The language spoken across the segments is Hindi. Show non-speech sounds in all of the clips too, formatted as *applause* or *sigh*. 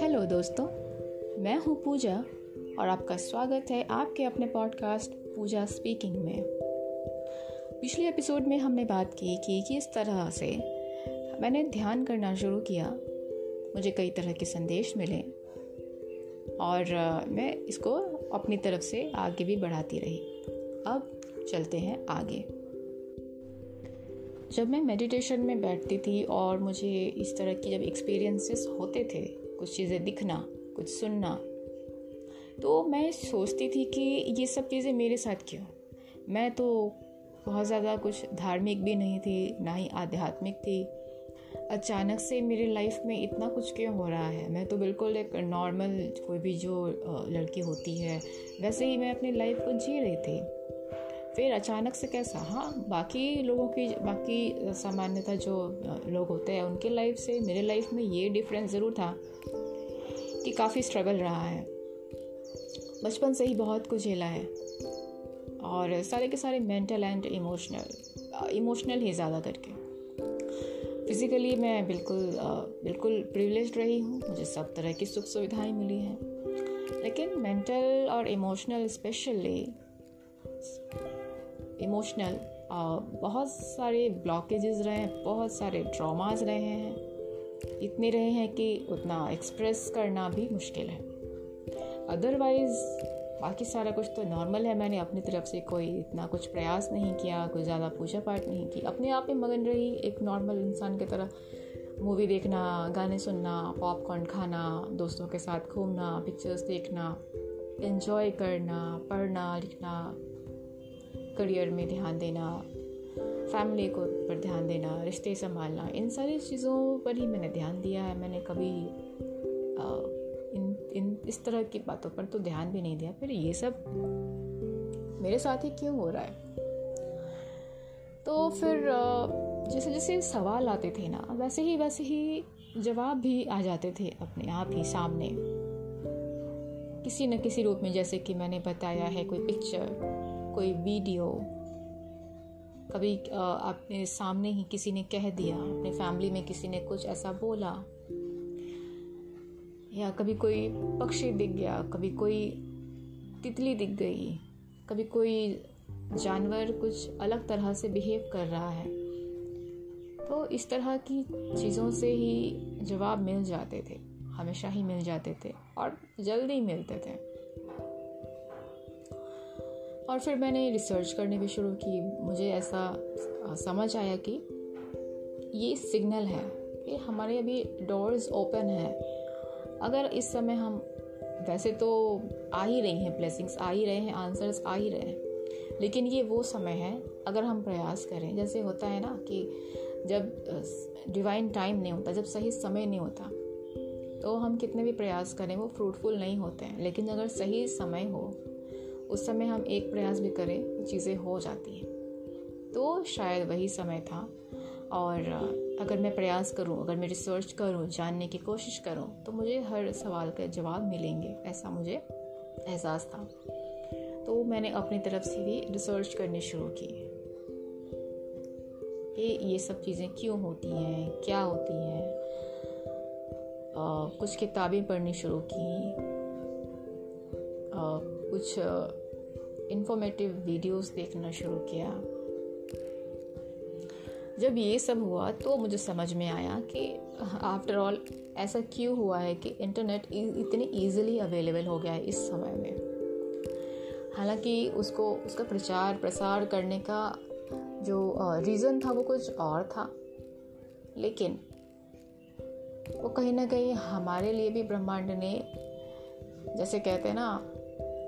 हेलो दोस्तों, मैं हूँ पूजा और आपका स्वागत है आपके अपने पॉडकास्ट पूजा स्पीकिंग में। पिछले एपिसोड में हमने बात की कि किस तरह से मैंने ध्यान करना शुरू किया, मुझे कई तरह के संदेश मिले और मैं इसको अपनी तरफ़ से आगे भी बढ़ाती रही। अब चलते हैं आगे। जब मैं मेडिटेशन में बैठती थी और मुझे इस तरह की जब एक्सपीरियंसेस होते थे, कुछ चीज़ें दिखना, कुछ सुनना तो मैं सोचती थी कि ये सब चीज़ें मेरे साथ क्यों? मैं तो बहुत ज़्यादा कुछ धार्मिक भी नहीं थी, ना ही आध्यात्मिक थी। अचानक से मेरी लाइफ में इतना कुछ क्यों हो रहा है? मैं तो बिल्कुल एक नॉर्मल कोई भी जो लड़की होती है, वैसे ही मैं अपनी लाइफ को जी रही थी। फिर अचानक से कैसा? हाँ बाकी लोगों की, बाकी सामान्यतः जो लोग होते हैं, उनके लाइफ से, मेरे लाइफ में ये डिफरेंस ज़रूर था कि काफ़ी स्ट्रगल रहा है। बचपन से ही बहुत कुछ झेला है और सारे के सारे मेंटल एंड इमोशनल इमोशनल ही ज़्यादा करके फिज़िकली मैं बिल्कुल बिल्कुल प्रिविलेज रही हूँ, मुझे सब तरह की सुख सुविधाएँ मिली हैं। लेकिन मेंटल और इमोशनल स्पेशली इमोशनल बहुत सारे ब्लॉकेजेस रहे हैं, बहुत सारे ड्रामाज रहे हैं, इतने रहे हैं कि उतना एक्सप्रेस करना भी मुश्किल है। अदरवाइज़ बाकी सारा कुछ तो नॉर्मल है। मैंने अपनी तरफ़ से कोई इतना कुछ प्रयास नहीं किया कोई ज़्यादा पूजा पाठ नहीं की। अपने आप में मगन रही एक नॉर्मल इंसान की तरह। मूवी देखना, गाने सुनना पॉपकॉर्न खाना, दोस्तों के साथ घूमना पिक्चर्स देखना इन्जॉय करना, पढ़ना, लिखना। करियर में ध्यान देना फैमिली को पर ध्यान देना रिश्ते संभालना इन सारी चीज़ों पर ही मैंने ध्यान दिया है। मैंने कभी आ, इन इन इस तरह की बातों पर तो ध्यान भी नहीं दिया। फिर ये सब मेरे साथ ही क्यों हो रहा है? तो फिर जैसे जैसे सवाल आते थे ना वैसे ही वैसे ही जवाब भी आ जाते थे अपने आप ही सामने। किसी न किसी रूप में जैसे कि मैंने बताया है कोई पिक्चर कोई वीडियो, कभी आपने सामने ही किसी ने कह दिया, अपने फैमिली में किसी ने कुछ ऐसा बोला, या कभी कोई पक्षी दिख गया, कभी कोई तितली दिख गई, कभी कोई जानवर कुछ अलग तरह से बिहेव कर रहा है तो इस तरह की चीज़ों से ही जवाब मिल जाते थे, हमेशा ही मिल जाते थे और जल्दी मिलते थे। और फिर मैंने रिसर्च करनी भी शुरू की। मुझे ऐसा समझ आया कि ये सिग्नल है कि हमारे अभी डोर्स ओपन है। अगर इस समय हम, वैसे तो आ ही रही हैं ब्लेसिंग्स आ ही रहे हैं आंसर्स आ ही रहे हैं। लेकिन ये वो समय है, अगर हम प्रयास करें। जैसे होता है ना कि जब डिवाइन टाइम नहीं होता, जब सही समय नहीं होता तो हम कितने भी प्रयास करें, वो फ्रूटफुल नहीं होते हैं। लेकिन अगर सही समय हो उस समय हम एक प्रयास भी करें, चीज़ें हो जाती हैं। तो शायद वही समय था और अगर मैं प्रयास करूँ, अगर मैं रिसर्च करूँ, जानने की कोशिश करूँ तो मुझे हर सवाल के जवाब मिलेंगे, ऐसा मुझे एहसास था। तो मैंने अपनी तरफ़ से भी रिसर्च करनी शुरू की। कि ये सब चीज़ें क्यों होती हैं, क्या होती हैं? कुछ किताबें पढ़नी शुरू की। कुछ इंफॉर्मेटिव वीडियोस देखना शुरू किया। जब ये सब हुआ तो मुझे समझ में आया कि आफ्टर ऑल ऐसा क्यों हुआ है कि इंटरनेट इतनी इजीली अवेलेबल हो गया है इस समय में। हालाँकि उसको, उसका प्रचार, प्रसार करने का जो रीज़न था वो कुछ और था। लेकिन वो कहीं ना कहीं हमारे लिए भी ब्रह्मांड ने, जैसे कहते हैं ना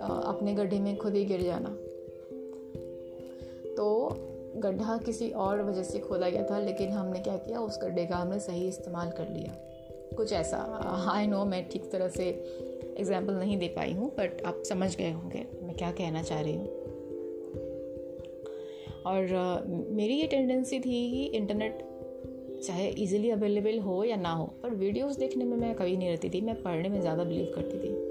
अपने गड्ढे में खुद ही गिर जाना। तो गड्ढा किसी और वजह से खोदा गया था लेकिन हमने क्या किया उस गड्ढे का हमने सही इस्तेमाल कर लिया। कुछ ऐसा आई नो मैं ठीक तरह से एग्ज़ाम्पल नहीं दे पाई हूँ बट आप समझ गए होंगे मैं क्या कहना चाह रही हूँ। और uh, मेरी ये टेंडेंसी थी कि इंटरनेट चाहे इजीली अवेलेबल हो या ना हो पर वीडियोस देखने में मैं कभी नहीं रहती थी मैं पढ़ने में ज़्यादा बिलीव करती थी।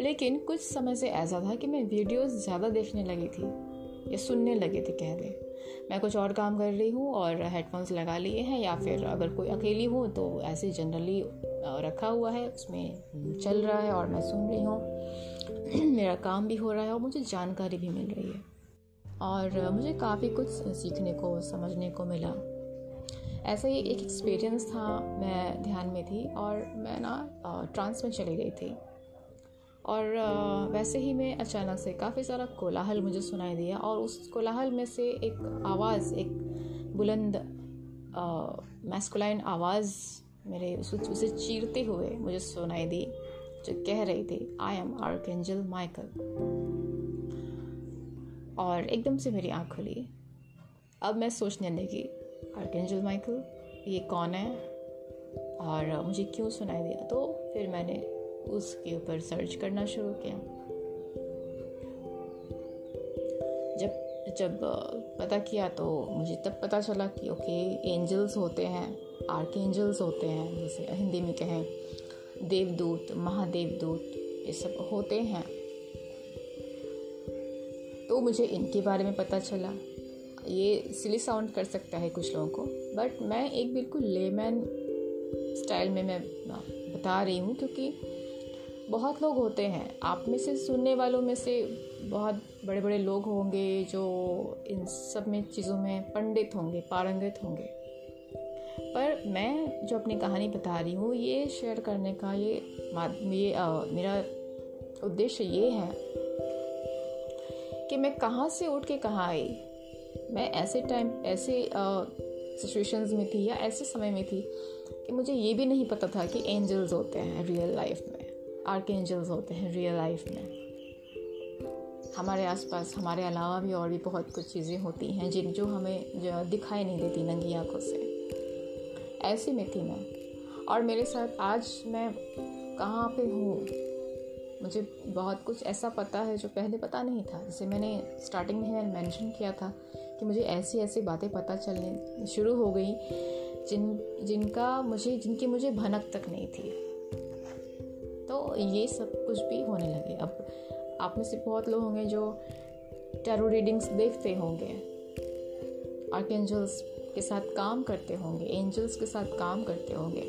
लेकिन कुछ समय से ऐसा था कि मैं वीडियोस ज़्यादा देखने लगी थी, या सुनने लगी थी कह दें। मैं कुछ और काम कर रही हूँ और हेडफोन्स लगा लिए हैं, या फिर अगर कोई अकेली हूँ तो ऐसे जनरली रखा हुआ है, उसमें चल रहा है और मैं सुन रही हूँ। *clears throat* मेरा काम भी हो रहा है और मुझे जानकारी भी मिल रही है। और मुझे काफ़ी कुछ सीखने को, समझने को मिला। ऐसा ही एक एक्सपीरियंस था, मैं ध्यान में थी और मैं ना ट्रांस में चली गई थी। और वैसे ही मैं अचानक से काफ़ी सारा कोलाहल मुझे सुनाई दिया और उस कोलाहल में से एक आवाज़, एक बुलंद मैस्कुलाइन आवाज़ मेरे उस, उसे चीरते हुए मुझे सुनाई दी, जो कह रही थी आई एम आर्केंजल माइकल और एकदम से मेरी आँख खुली। अब मैं सोचने लगी आर्केंजल माइकल ये कौन है? और, मुझे क्यों सुनाई दिया? तो फिर मैंने उसके ऊपर सर्च करना शुरू किया। जब जब पता किया तो मुझे तब पता चला कि ओके एंजल्स होते हैं आर्क एंजल्स होते हैं, जैसे हिंदी में कहें, देवदूत, महादेवदूत, ये सब होते हैं। तो मुझे इनके बारे में पता चला। ये सिली साउंड कर सकता है कुछ लोगों को बट मैं एक बिल्कुल लेमैन स्टाइल में मैं बता रही हूँ, क्योंकि बहुत लोग होते हैं। आप में से सुनने वालों में से बहुत बड़े बड़े लोग होंगे जो इन सब में चीज़ों में पंडित होंगे पारंगत होंगे। पर मैं जो अपनी कहानी बता रही हूँ ये शेयर करने का ये ये आ, मेरा उद्देश्य ये है कि मैं कहाँ से उठ के कहाँ आई। मैं ऐसे टाइम ऐसे सिचुएशंस में थी या ऐसे समय में थी कि मुझे ये भी नहीं पता था कि एंजल्स होते हैं रियल लाइफ में। आर्क एंजल्स होते हैं रियल लाइफ में। हमारे आसपास, हमारे अलावा भी और भी बहुत कुछ चीज़ें होती हैं जिन जो हमें जो, दिखाई नहीं देती नंगी आँखों से। ऐसी में थी मैं। और मेरे साथ आज मैं कहाँ पे हूँ, मुझे बहुत कुछ ऐसा पता है जो पहले पता नहीं था। जैसे मैंने स्टार्टिंग में मैंने मेंशन किया था कि मुझे ऐसी ऐसी बातें पता चलने शुरू हो गई जिन, जिनका मुझे, जिनकी मुझे भनक तक नहीं थी। ये सब कुछ भी होने लगे। अब आप में से बहुत लोग होंगे जो टैरो रीडिंग्स देखते होंगे। आर्क एंजल्स के साथ काम करते होंगे एंजल्स के साथ काम करते होंगे।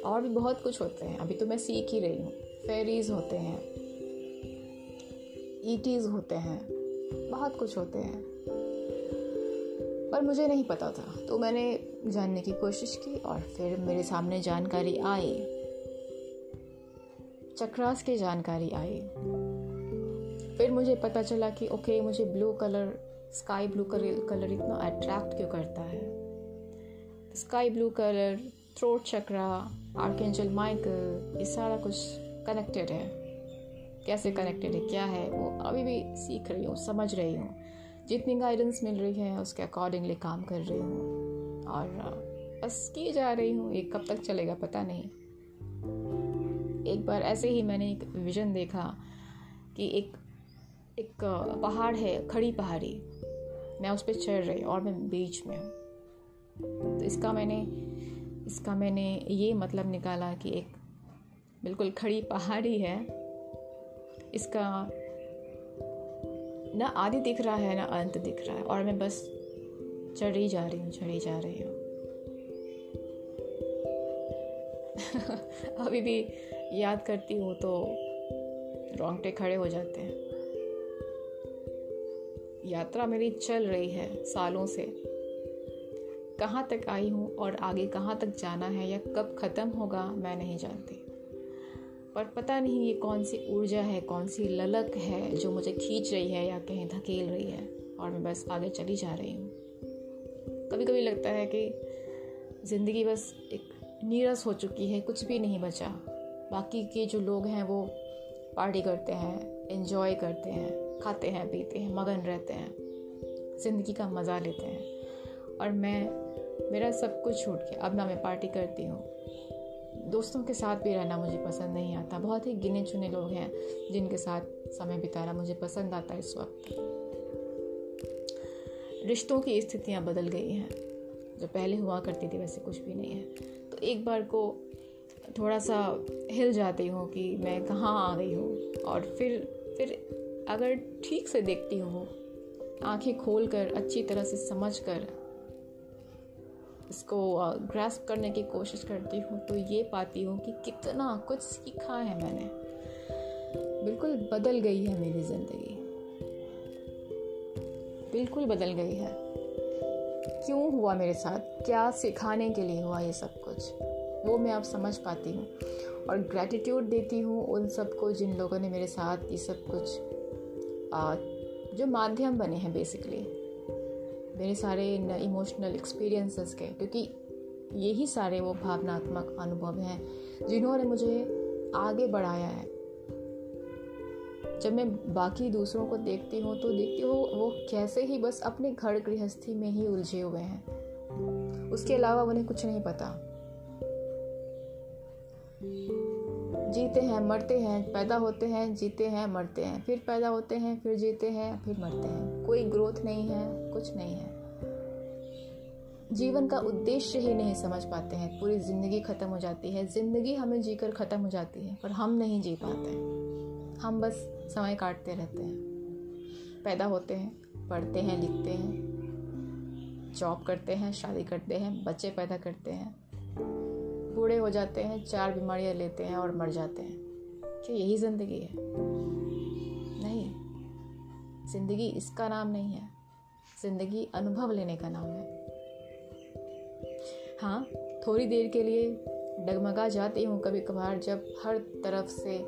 और भी बहुत कुछ होते हैं। अभी तो मैं सीख ही रही हूँ। फेरीज होते हैं ईटीज e होते हैं, बहुत कुछ होते हैं। पर मुझे नहीं पता था। तो मैंने जानने की कोशिश की और फिर मेरे सामने जानकारी आई। चक्रास की जानकारी आई। फिर मुझे पता चला कि ओके मुझे blue colour sky blue colour colour इतना अट्रैक्ट क्यों करता है? Sky blue colour throat chakra archangel Michael ये सारा कुछ कनेक्टेड है। कैसे कनेक्टेड है? क्या है? वो अभी भी सीख रही हूँ, समझ रही हूँ। जितनी गाइडेंस मिल रही है, उसके अकॉर्डिंगली काम कर रही हूँ। और, बस की जा रही हूँ, ये कब तक चलेगा पता नहीं। एक बार ऐसे ही मैंने एक विज़न देखा कि एक एक पहाड़ है, खड़ी पहाड़ी। मैं उस पर चढ़ रही और मैं बीच में हूँ। तो इसका मैंने इसका मैंने ये मतलब निकाला कि एक बिल्कुल खड़ी पहाड़ी है। इसका ना आदि दिख रहा है, ना अंत दिख रहा है और मैं बस चढ़ी जा रही हूँ, चढ़ी जा रही हूँ। *laughs* अभी भी याद करती हूँ तो रोंगटे खड़े हो जाते हैं। यात्रा मेरी चल रही है सालों से। कहाँ तक आई हूँ और आगे कहाँ तक जाना है या कब ख़त्म होगा, मैं नहीं जानती। पर पता नहीं ये कौन सी ऊर्जा है, कौन सी ललक है जो मुझे खींच रही है या कहीं धकेल रही है और मैं बस आगे चली जा रही हूँ। कभी कभी लगता है कि ज़िंदगी बस एक नीरस हो चुकी है, कुछ भी नहीं बचा। बाकी के जो लोग हैं वो पार्टी करते हैं इन्जॉय करते हैं, खाते हैं, पीते हैं, मगन रहते हैं, ज़िंदगी का मज़ा लेते हैं। और मैं, मेरा सब कुछ छूट गया। अब ना मैं पार्टी करती हूँ। दोस्तों के साथ भी रहना मुझे पसंद नहीं आता। बहुत ही गिने चुने लोग हैं जिनके साथ समय बिताना मुझे पसंद आता है इस वक्त। रिश्तों की स्थितियाँ बदल गई हैं। जो पहले हुआ करती थी वैसे कुछ भी नहीं है। तो एक बार को थोड़ा सा हिल जाती हूँ कि मैं कहाँ आ गई हूँ। और फिर फिर अगर ठीक से देखती हूँ, आँखें खोल कर अच्छी तरह से समझ कर इसको ग्रास्प करने की कोशिश करती हूँ तो ये पाती हूँ कि कितना कुछ सीखा है मैंने। बिल्कुल बदल गई है मेरी ज़िंदगी। बिल्कुल बदल गई है। क्यों हुआ मेरे साथ? क्या सिखाने के लिए हुआ ये सब कुछ? वो मैं अब समझ पाती हूँ। और ग्रैटिट्यूड देती हूँ उन सबको जिन लोगों ने मेरे साथ ये सब कुछ आ, जो माध्यम बने हैं बेसिकली मेरे सारे इमोशनल एक्सपीरियंसेस के क्योंकि यही सारे वो भावनात्मक अनुभव हैं जिन्होंने मुझे आगे बढ़ाया है। जब मैं बाकी दूसरों को देखती हूँ तो देखती हूँ वो कैसे ही बस अपने घर गृहस्थी में ही उलझे हुए हैं। उसके अलावा उन्हें कुछ नहीं पता। जीते हैं, मरते हैं, पैदा होते हैं, जीते हैं, मरते हैं। फिर पैदा होते हैं, फिर जीते हैं, फिर मरते हैं। कोई ग्रोथ नहीं है, कुछ नहीं है। जीवन का उद्देश्य ही नहीं समझ पाते हैं। पूरी ज़िंदगी ख़त्म हो जाती है। ज़िंदगी हमें जीकर ख़त्म हो जाती है, पर हम नहीं जी पाते। हम बस समय काटते रहते हैं। पैदा होते हैं, पढ़ते हैं, लिखते हैं, जॉब करते हैं, शादी करते हैं, बच्चे पैदा करते हैं। बूढ़े हो जाते हैं, चार बीमारियाँ लेते हैं और मर जाते हैं। क्या यही ज़िंदगी है? नहीं। ज़िंदगी इसका नाम नहीं है। ज़िंदगी अनुभव लेने का नाम है। हाँ थोड़ी देर के लिए डगमगा जाती हूँ कभी कभार जब हर तरफ़ से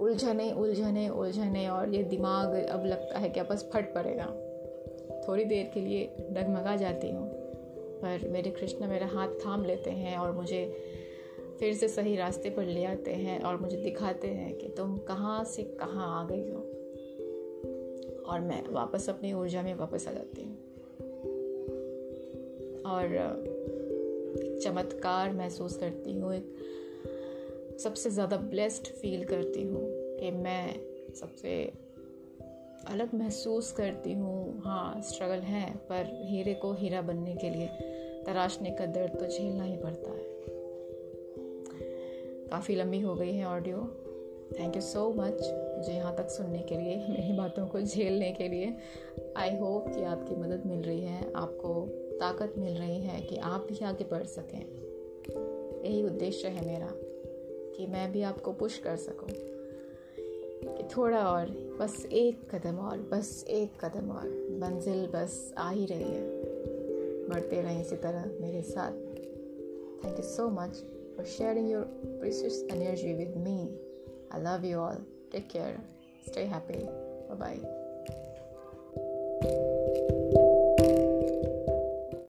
उलझने उलझने उलझने और ये दिमाग अब लगता है कि बस फट पड़ेगा। थोड़ी देर के लिए डगमगा जाती हूँ। पर मेरे कृष्ण मेरा हाथ थाम लेते हैं और मुझे फिर से सही रास्ते पर ले आते हैं और मुझे दिखाते हैं कि तुम कहाँ से कहाँ आ गई हो। और मैं वापस अपनी ऊर्जा में वापस आ जाती हूँ। और चमत्कार महसूस करती हूँ, एक सबसे ज़्यादा ब्लेस्ड फील करती हूँ कि मैं सबसे अलग महसूस करती हूँ। हाँ स्ट्रगल है, पर हीरे को हीरा बनने के लिए तराशने का दर्द तो झेलना ही पड़ता है। काफ़ी लंबी हो गई है audio thank you so much मुझे यहाँ तक सुनने के लिए, मेरी बातों को झेलने के लिए। आई होप कि आपकी मदद मिल रही है, आपको ताकत मिल रही है कि आप भी आगे बढ़ सकें। यही उद्देश्य है मेरा कि मैं भी आपको पुश कर सकूँ। कि थोड़ा और, बस एक कदम और, बस एक कदम और। मंजिल बस आ ही रही है। बढ़ते रहें इसी तरह मेरे साथ। Thank you so much for sharing your precious energy with me I love you all take care stay happy bye